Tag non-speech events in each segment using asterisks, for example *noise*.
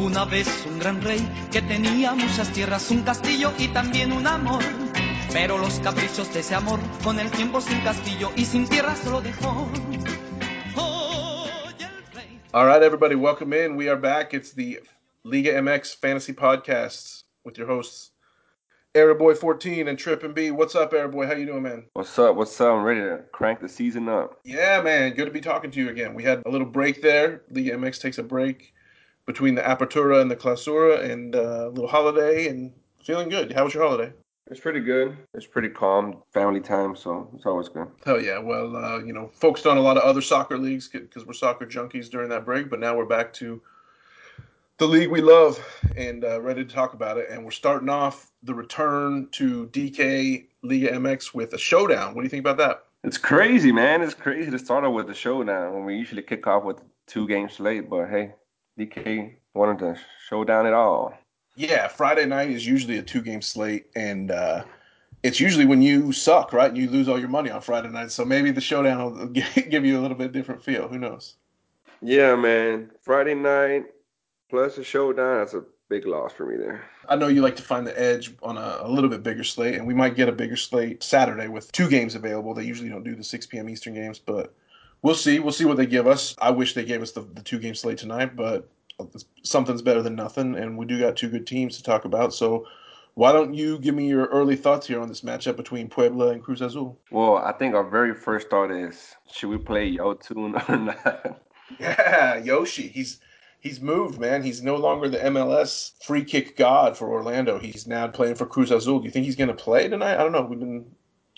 Hubo una vez un gran rey que tenía muchas tierras, un castillo y también un amor. Pero los caprichos de ese amor con el tiempo sin castillo y sin tierras lo dejó. All right, everybody, welcome in. We are back. It's the Liga MX Fantasy Podcast with your hosts, Eraboi 14 and Trippin' B. What's up, Eraboi? How you doing, man? What's up? What's up? I'm ready to crank the season up. Yeah, man. Good to be talking to you again. We had a little break there. Liga MX takes a break between the Apertura and the Clausura and uh, a little holiday and feeling good. How was your holiday? It's pretty good. It's pretty calm, family time, so it's always good. Hell yeah. Well, uh, you know, focused on a lot of other soccer leagues because we're soccer junkies during that break, but now we're back to the league we love and uh, ready to talk about it. And we're starting off the return to DK Liga MX with a showdown. What do you think about that? It's crazy, man. It's crazy to start off with a showdown when we usually kick off with two games slate, but hey, DK wanted to show down it all. Yeah, Friday night is usually a two game slate, and uh, it's usually when you suck, right? You lose all your money on Friday night. So maybe the showdown will *laughs* give you a little bit different feel. Who knows? Yeah, man. Friday night plus a showdown, that's a big loss for me there. I know you like to find the edge on a, a, little bit bigger slate, and we might get a bigger slate Saturday with two games available. They usually don't do the 6 p.m. Eastern games, but we'll see. We'll see what they give us. I wish they gave us the, the two game slate tonight, but something's better than nothing, and we do got two good teams to talk about. So why don't you give me your early thoughts here on this matchup between Puebla and Cruz Azul? Well, I think our very first thought is should we play Yotun or not? *laughs* Yeah, Yoshi. He's he's moved, man. He's no longer the MLS free kick god for Orlando. He's now playing for Cruz Azul. Do you think he's going to play tonight? I don't know. We've been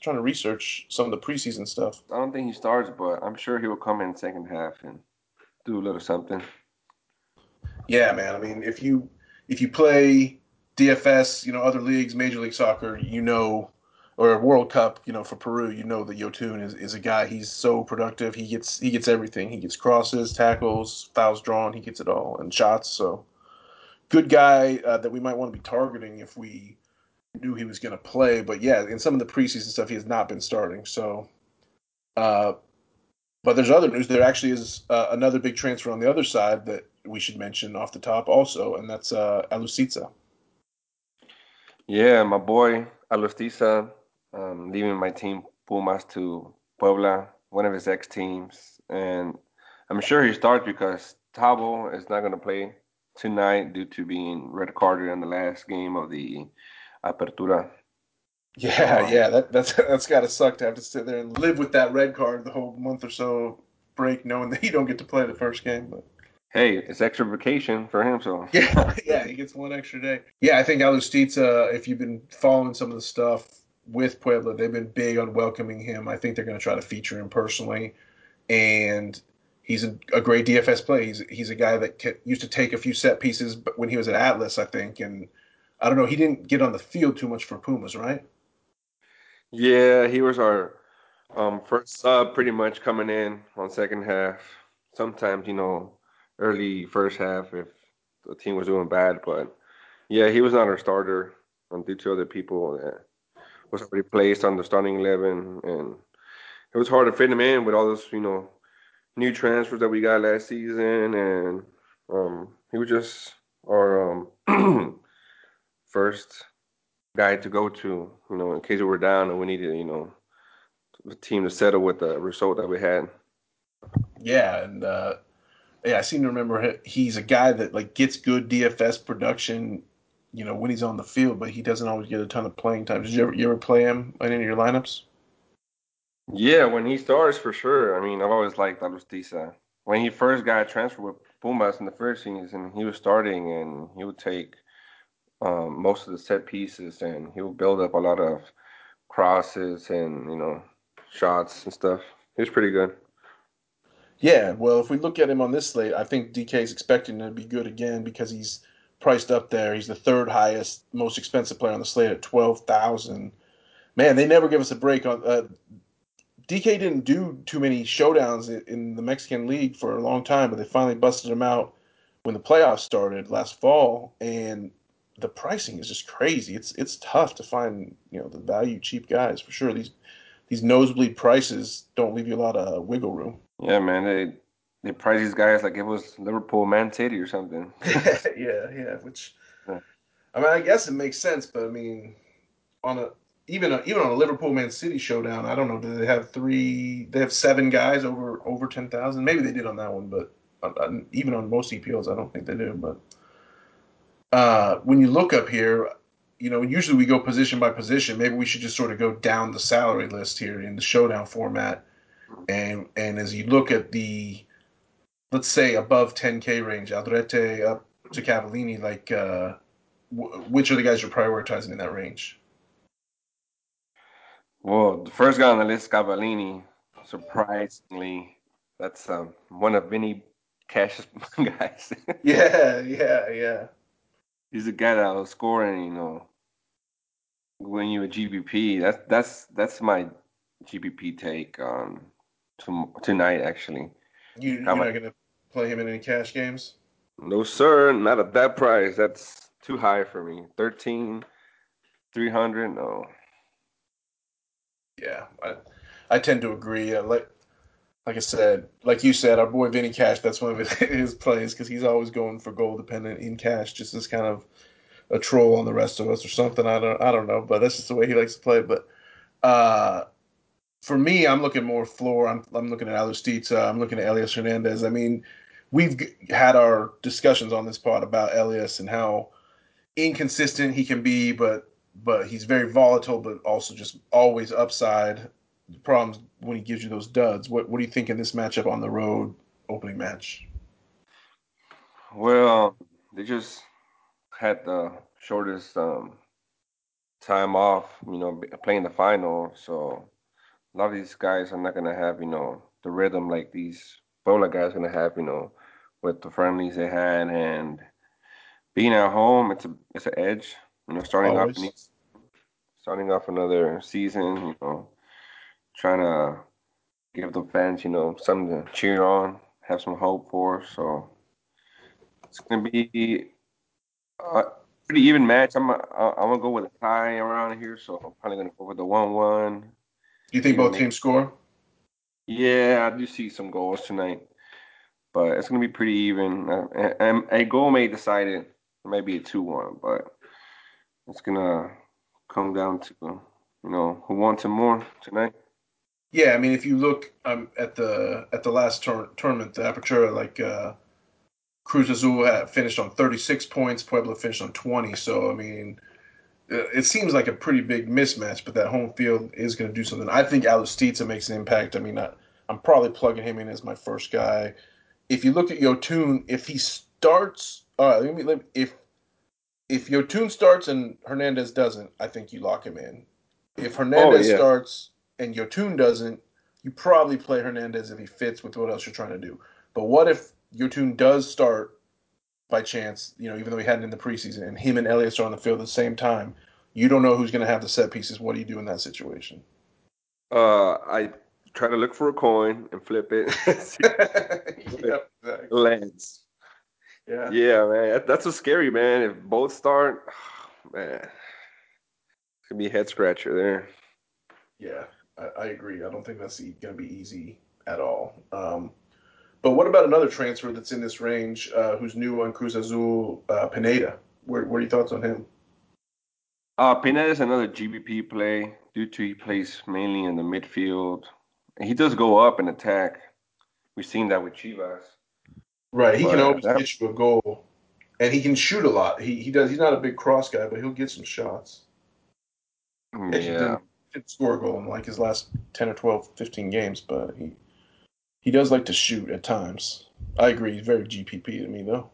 trying to research some of the preseason stuff. I don't think he starts, but I'm sure he will come in second half and do a little something. Yeah, man. I mean, if you if you play DFS, you know, other leagues, Major League Soccer, you know, or World Cup, you know, for Peru, you know that Yotun is, is a guy. He's so productive. He gets he gets everything. He gets crosses, tackles, fouls drawn. He gets it all and shots. So good guy uh, that we might want to be targeting if we knew he was going to play. But yeah, in some of the preseason stuff, he has not been starting. So, uh, but there's other news. There actually is uh, another big transfer on the other side that we should mention off the top also, and that's uh. Yeah, my boy Alustiza um, leaving my team Pumas to Puebla, one of his ex teams, and I'm sure he starts because Tabo is not going to play tonight due to being red carded in the last game of the Apertura. Yeah, yeah, that, that's *laughs* that's got to suck to have to sit there and live with that red card the whole month or so break, knowing that *laughs* you don't get to play the first game. But hey, it's extra vacation for him, so *laughs* yeah, yeah, he gets one extra day. Yeah, I think Alustiza, uh, if you've been following some of the stuff with Puebla, they've been big on welcoming him. I think they're going to try to feature him personally, and he's a, a great DFS play. He's he's a guy that used to take a few set pieces, but when he was at Atlas, I think, and I don't know, he didn't get on the field too much for Pumas, right? Yeah, he was our um, first sub, pretty much coming in on second half. Sometimes, you know, early first half if the team was doing bad. But yeah, he was not our starter um, due to other people that was already placed on the starting eleven, and it was hard to fit him in with all those you know new transfers that we got last season, and um, he was just our um, *clears throat* first guy to go to, you know, in case we were down and we needed, you know, the team to settle with the result that we had. Yeah, and uh, yeah, I seem to remember he's a guy that like gets good DFS production, you know, when he's on the field, but he doesn't always get a ton of playing time. Did you ever you ever play him in any of your lineups? Yeah, when he starts for sure. I mean, I've always liked Alustiza. When he first got transferred with Pumas in the first season, he was starting and he would take um, most of the set pieces and he'll build up a lot of crosses and you know shots and stuff. He was pretty good. Yeah, well, if we look at him on this slate, I think DK is expecting to be good again because he's priced up there. He's the third highest, most expensive player on the slate at twelve thousand. Man, they never give us a break on. Uh, DK didn't do too many showdowns in the Mexican League for a long time, but they finally busted him out when the playoffs started last fall, and the pricing is just crazy. It's it's tough to find you know the value cheap guys for sure. These these nosebleed prices don't leave you a lot of wiggle room. Yeah, man. They they price these guys like it was Liverpool, Man City, or something. *laughs* yeah, yeah. Which yeah. I mean, I guess it makes sense, but I mean, on a even a, even on a Liverpool Man City showdown, I don't know. Do they have three? They have seven guys over over ten thousand. Maybe they did on that one, but uh, even on most EPLs, I don't think they do. But uh, when you look up here, you know, usually we go position by position. Maybe we should just sort of go down the salary list here in the showdown format, and and as you look at the, let's say above 10k range, Aldrete up to Cavallini, like uh, w- which are the guys you're prioritizing in that range? Well, the first guy on the list, Cavallini. Surprisingly, that's um, one of Vinny Cash's *laughs* guys. yeah, yeah, yeah. He's a guy that was scoring, you know, when you a GPP. That's that's that's my GPP take on to, tonight. Actually, you, you're not gonna play him in any cash games. No, sir, not at that price. That's too high for me. Thirteen, three hundred. No. Yeah, I, I tend to agree. Uh, like, like I said, like you said, our boy Vinny Cash. That's one of *laughs* his, plays because he's always going for goal dependent in cash, just as kind of a troll on the rest of us or something. I don't, I don't know, but that's just the way he likes to play. But uh, for me, I'm looking more floor. I'm, I'm looking at Alustiza. I'm looking at Elias Hernandez. I mean, we've had our discussions on this pod about Elias and how inconsistent he can be, but but he's very volatile, but also just always upside. Problems when he gives you those duds. What what do you think in this matchup on the road opening match? Well, they just had the shortest um, time off, you know, playing the final. So a lot of these guys are not gonna have, you know, the rhythm like these Puebla guys gonna have, you know, with the friendlies they had and being at home. It's a it's an edge you know, starting Always. off starting off another season, you know, trying to give the fans, you know, something to cheer on, have some hope for. So it's gonna be a pretty even match. I'm a, I'm gonna go with a tie around here, so I'm probably gonna go with the one-one. Do you think both teams score? Yeah, I do see some goals tonight, but it's gonna be pretty even. Uh, and a goal may decide it. Maybe a two-one, but it's gonna come down to you know who wants it more tonight. Yeah, I mean, if you look um, at the at the last tournament, the Apertura, like uh, Cruz Azul had finished on 36 points, Puebla finished on 20. So I mean, uh, it seems like a pretty big mismatch, but that home field is going to do something. I think Alustiza makes an impact. I mean, I, am probably plugging him in as my first guy. If you look at Yotun, if he starts, all right, let me, let me if if Yotun starts and Hernandez doesn't, I think you lock him in. If Hernandez oh, yeah. starts and Yotun doesn't, you probably play Hernandez if he fits with what else you're trying to do. But what if Yotun does start by chance, you know, even though he hadn't in the preseason, and him and Elias are on the field at the same time? You don't know who's going to have the set pieces. What do you do in that situation? Uh, I try to look for a coin and flip it. *laughs* *laughs* yep, exactly. Lands. Yeah. Yeah, man. That's a scary, man. If both start, oh, *sighs* man, it's gonna be a head scratcher there. Yeah, I, I agree. I don't think that's gonna be easy at all. Um, but what about another transfer that's in this range, uh, who's new on Cruz Azul, uh, Pineda? What, what are your thoughts on him? Uh, Pineda is another GPP play due to he plays mainly in the midfield. He does go up and attack. We've seen that with Chivas. Right. He but can always that, get you a goal, and he can shoot a lot. He he does. He's not a big cross guy, but he'll get some shots. Yeah. Didn't, score a goal in like his last 10 or 12, 15 games, but he he does like to shoot at times. I agree. He's very GPP to me, though.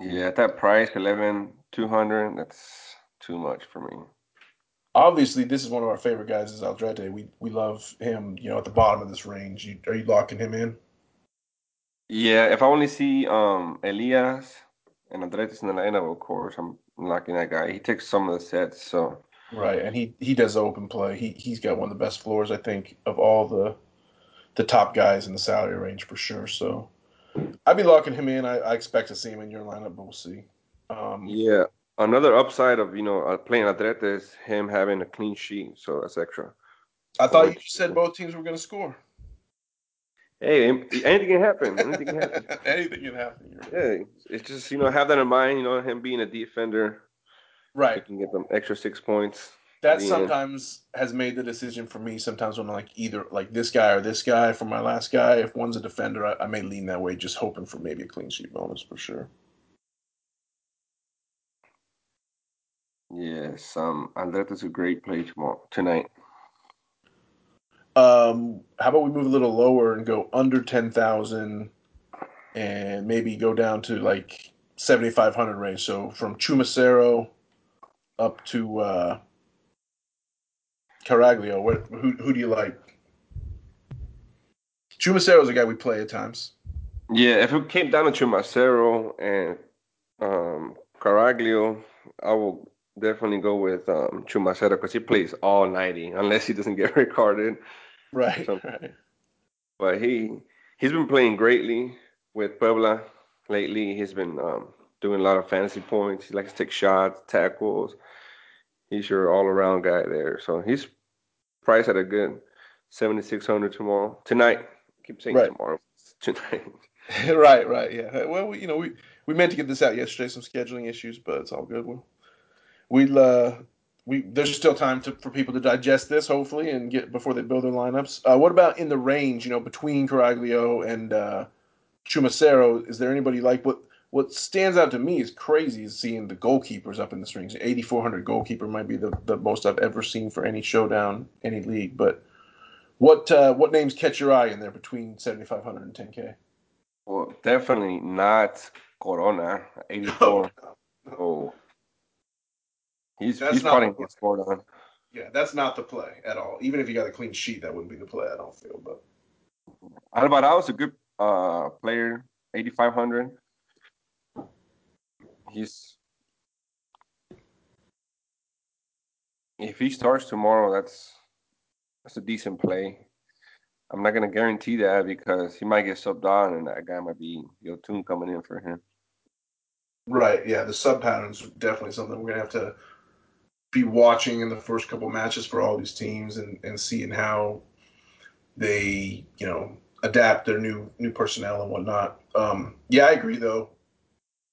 Yeah, at that price, 11, 200, that's too much for me. Obviously, this is one of our favorite guys, is Aldrete. We we love him, you know, at the bottom of this range. You, are you locking him in? Yeah, if I only see um Elias and Aldretes in the lineup, of course, I'm locking that guy. He takes some of the sets, so right, and he he does open play. He he's got one of the best floors, I think, of all the the top guys in the salary range for sure. So I'd be locking him in. I, I expect to see him in your lineup, but we'll see. Um, yeah, another upside of you know uh, playing Aldrete is him having a clean sheet, so that's extra. I thought you said both teams were going to score. hey, anything can happen. Anything can happen. *laughs* anything can happen. Yeah, it's just you know have that in mind. You know, him being a defender, right? He can get them extra six points. That sometimes end. has made the decision for me. Sometimes when I'm like either like this guy or this guy for my last guy, if one's a defender, I, I may lean that way, just hoping for maybe a clean sheet bonus for sure. Yes, um, Aldrete's a great play tomorrow tonight. Um, how about we move a little lower and go under ten thousand, and maybe go down to like seventy five hundred range. So from Chumacero up to uh, Caraglio. What who who do you like? Chumacero is a guy we play at times. Yeah, if it came down to Chumacero and um, Caraglio, I will definitely go with um, Chumacero because he plays all 90 unless he doesn't *laughs* get recorded. Right, right. But he he's been playing greatly with Puebla lately. He's been um, doing a lot of fantasy points. He likes to take shots, tackles. He's your all around guy there. So he's priced at a good seventy six hundred tomorrow. Tonight. I keep saying right. tomorrow. *laughs* Tonight. *laughs* right, right, yeah. Well, we, you know, we we meant to get this out yesterday, some scheduling issues, but it's all good. We'll we'll uh, we there's still time to, for people to digest this, hopefully, and get before they build their lineups. Uh, what about in the range? You know, between Caraglio and uh, Chumacero, is there anybody like what? What stands out to me is crazy is seeing the goalkeepers up in the strings. 8,400 goalkeeper might be the, the most I've ever seen for any showdown, any league. But what uh, what names catch your eye in there between 7,500 and 10K? Well, definitely not Corona, *laughs* 84. Oh, He's that's he's probably get scored on. Yeah, that's not the play at all. Even if you got a clean sheet, that wouldn't be the play. I don't feel. But Alvarado is a good uh, player, 8,500. He's if he starts tomorrow, that's that's a decent play. I'm not gonna guarantee that because he might get subbed on, and that guy might be Yotun coming in for him. Right. Yeah. The sub patterns definitely something we're gonna have to be watching in the first couple matches for all these teams and, and seeing how they, you know, adapt their new new personnel and whatnot. Um, yeah, I agree though.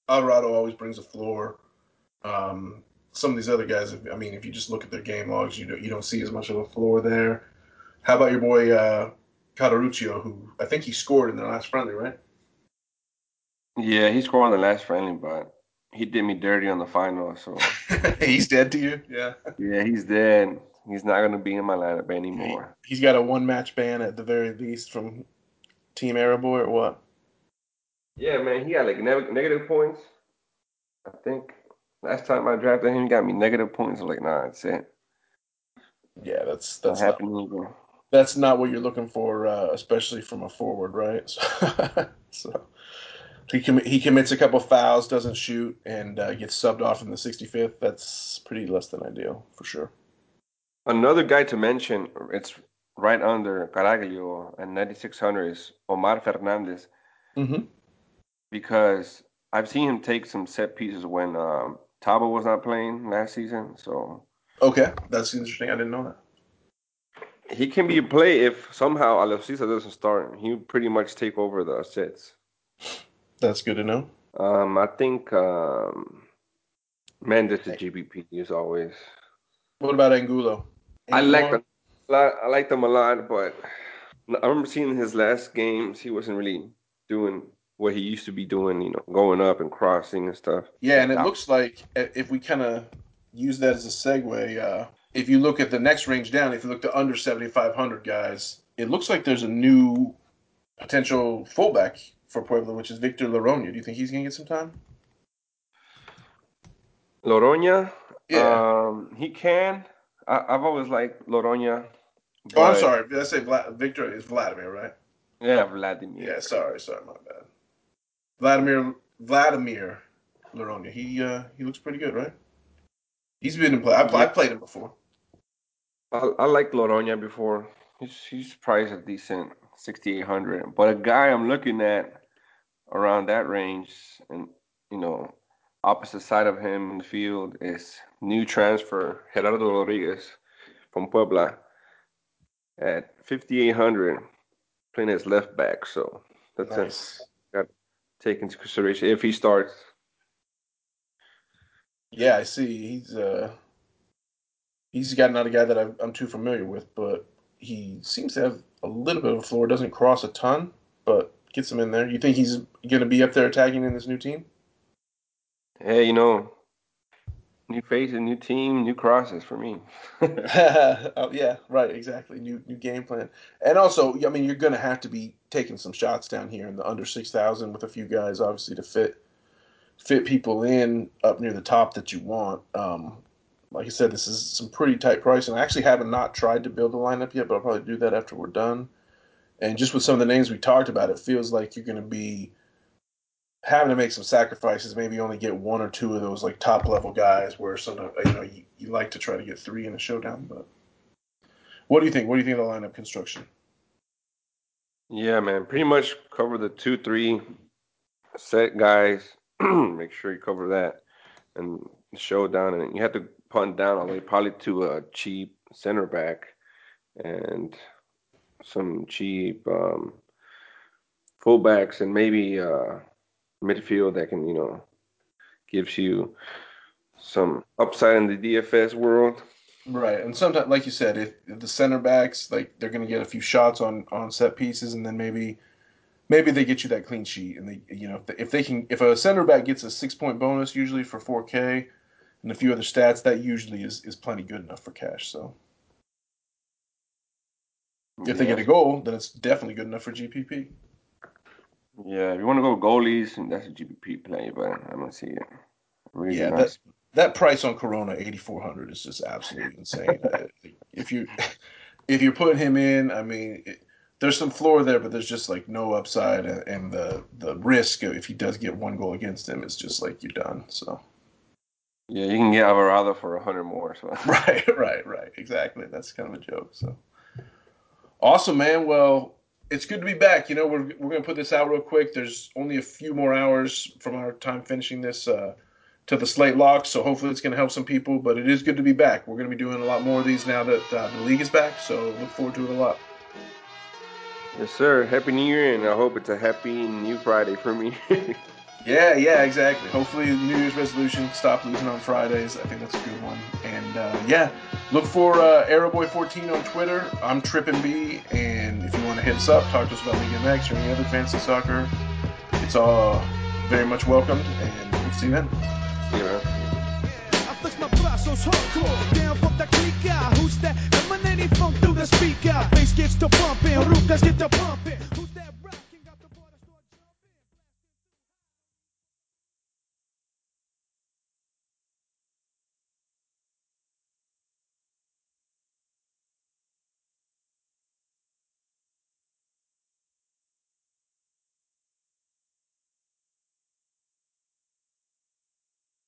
Alvarado always brings a floor. Um, some of these other guys, I mean, if you just look at their game logs, you don't you don't see as much of a floor there. How about your boy uh, Cauteruccio, who I think he scored in the last friendly, right? Yeah, he scored on the last friendly, but he did me dirty on the final. So *laughs* he's dead to you. Yeah. Yeah, he's dead. He's not going to be in my lineup anymore. He, has got a one match ban at the very least from Team Eraboi or what? Yeah, man, he got like ne- negative points. I think last time I drafted him, he got me negative points. I'm like, nah, that's it. Yeah, that's that's not, that's not what you're looking for, uh, especially from a forward, right? *laughs* So, so he com- he commits a couple fouls, doesn't shoot, and uh, gets subbed off in the 65th. That's pretty less than ideal for sure. Another guy to mention, it's right under Caraglio and 9600 is Omar Fernandez. Mm-hmm. Because I've seen him take some set pieces when um, Tabo was not playing last season. So okay, that's interesting. I didn't know that. He can be a play if somehow Alustiza doesn't start. He would pretty much take over the sets. That's good to know. Um, I think um, Mendez is GPP as always. What about Angulo? I like them a lot. I like them a lot, but I remember seeing his last games. He wasn't really doing what he used to be doing. You know, going up and crossing and stuff. Yeah, and it looks like if we kind of use that as a segue, uh, if you look at the next range down, if you look to under 7,500 guys, it looks like there's a new potential fullback for Puebla, which is Victor Loroña. Do you think he's going to get some time? Loroña? Yeah. Um, he can. I, have always liked Loroña. Oh, I'm sorry. Did I say Vla- Victor is Vladimir, right? Yeah, Vladimir. Yeah, sorry, sorry, my bad. Vladimir Vladimir Loroña. He uh, he looks pretty good, right? He's been in play. I've, yeah. I've played him before. I, I liked Loroña before. He's he's priced a decent 6,800. But a guy I'm looking at around that range and, you know, opposite side of him in the field is new transfer Gerardo Rodriguez from Puebla at 5,800. playing as left back. So that's Nice. Take into consideration if he starts. Yeah, I see. He's uh, he's got another guy that I'm, I'm too familiar with, but he seems to have a little bit of a floor. Doesn't cross a ton, but gets him in there. You think he's going to be up there attacking in this new team? Hey, you know, new faces, new team, new crosses for me. *laughs* oh, yeah, right, exactly. New new game plan, and also, I mean, you're going to have to be taking some shots down here in the under six thousand with a few guys, obviously, to fit fit people in up near the top that you want. Um, like I said, this is some pretty tight pricing. I actually haven't not tried to build a lineup yet, but I'll probably do that after we're done. And just with some of the names we talked about, it feels like you're going to be having to make some sacrifices. Maybe only get one or two of those like top level guys, where some you know you, you like to try to get three in a showdown. But what do you think? What do you think of the lineup construction? Yeah, man. Pretty much cover the two, three set guys. *clears throat* Make sure you cover that and showdown, and you have to punt down all the probably to a cheap center back and some cheap um, fullbacks and maybe uh, midfield that can you know gives you some upside in the DFS world. Right, and sometimes, like you said, if, if the center backs like they're going to get a few shots on on set pieces, and then maybe maybe they get you that clean sheet, and they you know if they, if they can if a center back gets a six point bonus usually for 4K and a few other stats, that usually is is plenty good enough for cash. So if they get a goal, then it's definitely good enough for GPP. Yeah, if you want to go goalies, and that's a GPP play, but I don't see it. Really yeah, nice. that that price on Corona eighty four hundred is just absolutely insane. Uh, if you *laughs* if you're putting him in, I mean, it, there's some floor there, but there's just like no upside, and, and the the risk if he does get one goal against him is just like you're done. So Yeah, you can get Alvarado for a hundred more. So *laughs* right, right, right, exactly. That's kind of a joke. So awesome, man. Well, it's good to be back. You know, we're we're gonna put this out real quick. There's only a few more hours from our time finishing this. Uh, to the slate lock, so hopefully it's going to help some people. But it is good to be back. We're going to be doing a lot more of these now that uh, the league is back, so look forward to it a lot. yes, sir. Happy New Year, and I hope it's a happy New Friday for me. *laughs* Yeah, yeah, exactly. Hopefully, New Year's resolution stop losing on Fridays. I think that's a good one. And uh, yeah, look for uh, Eraboi14 on Twitter. I'm Trippin' B, and if you want to hit us up, talk to us about League MX or any other fantasy soccer, it's all very much welcomed. And we'll see you then. See you, man. Flex my brazos hardcore, down from the clique. Who's that emanating from through the speaker? Bass gets to pumping, Rukas get to pumping.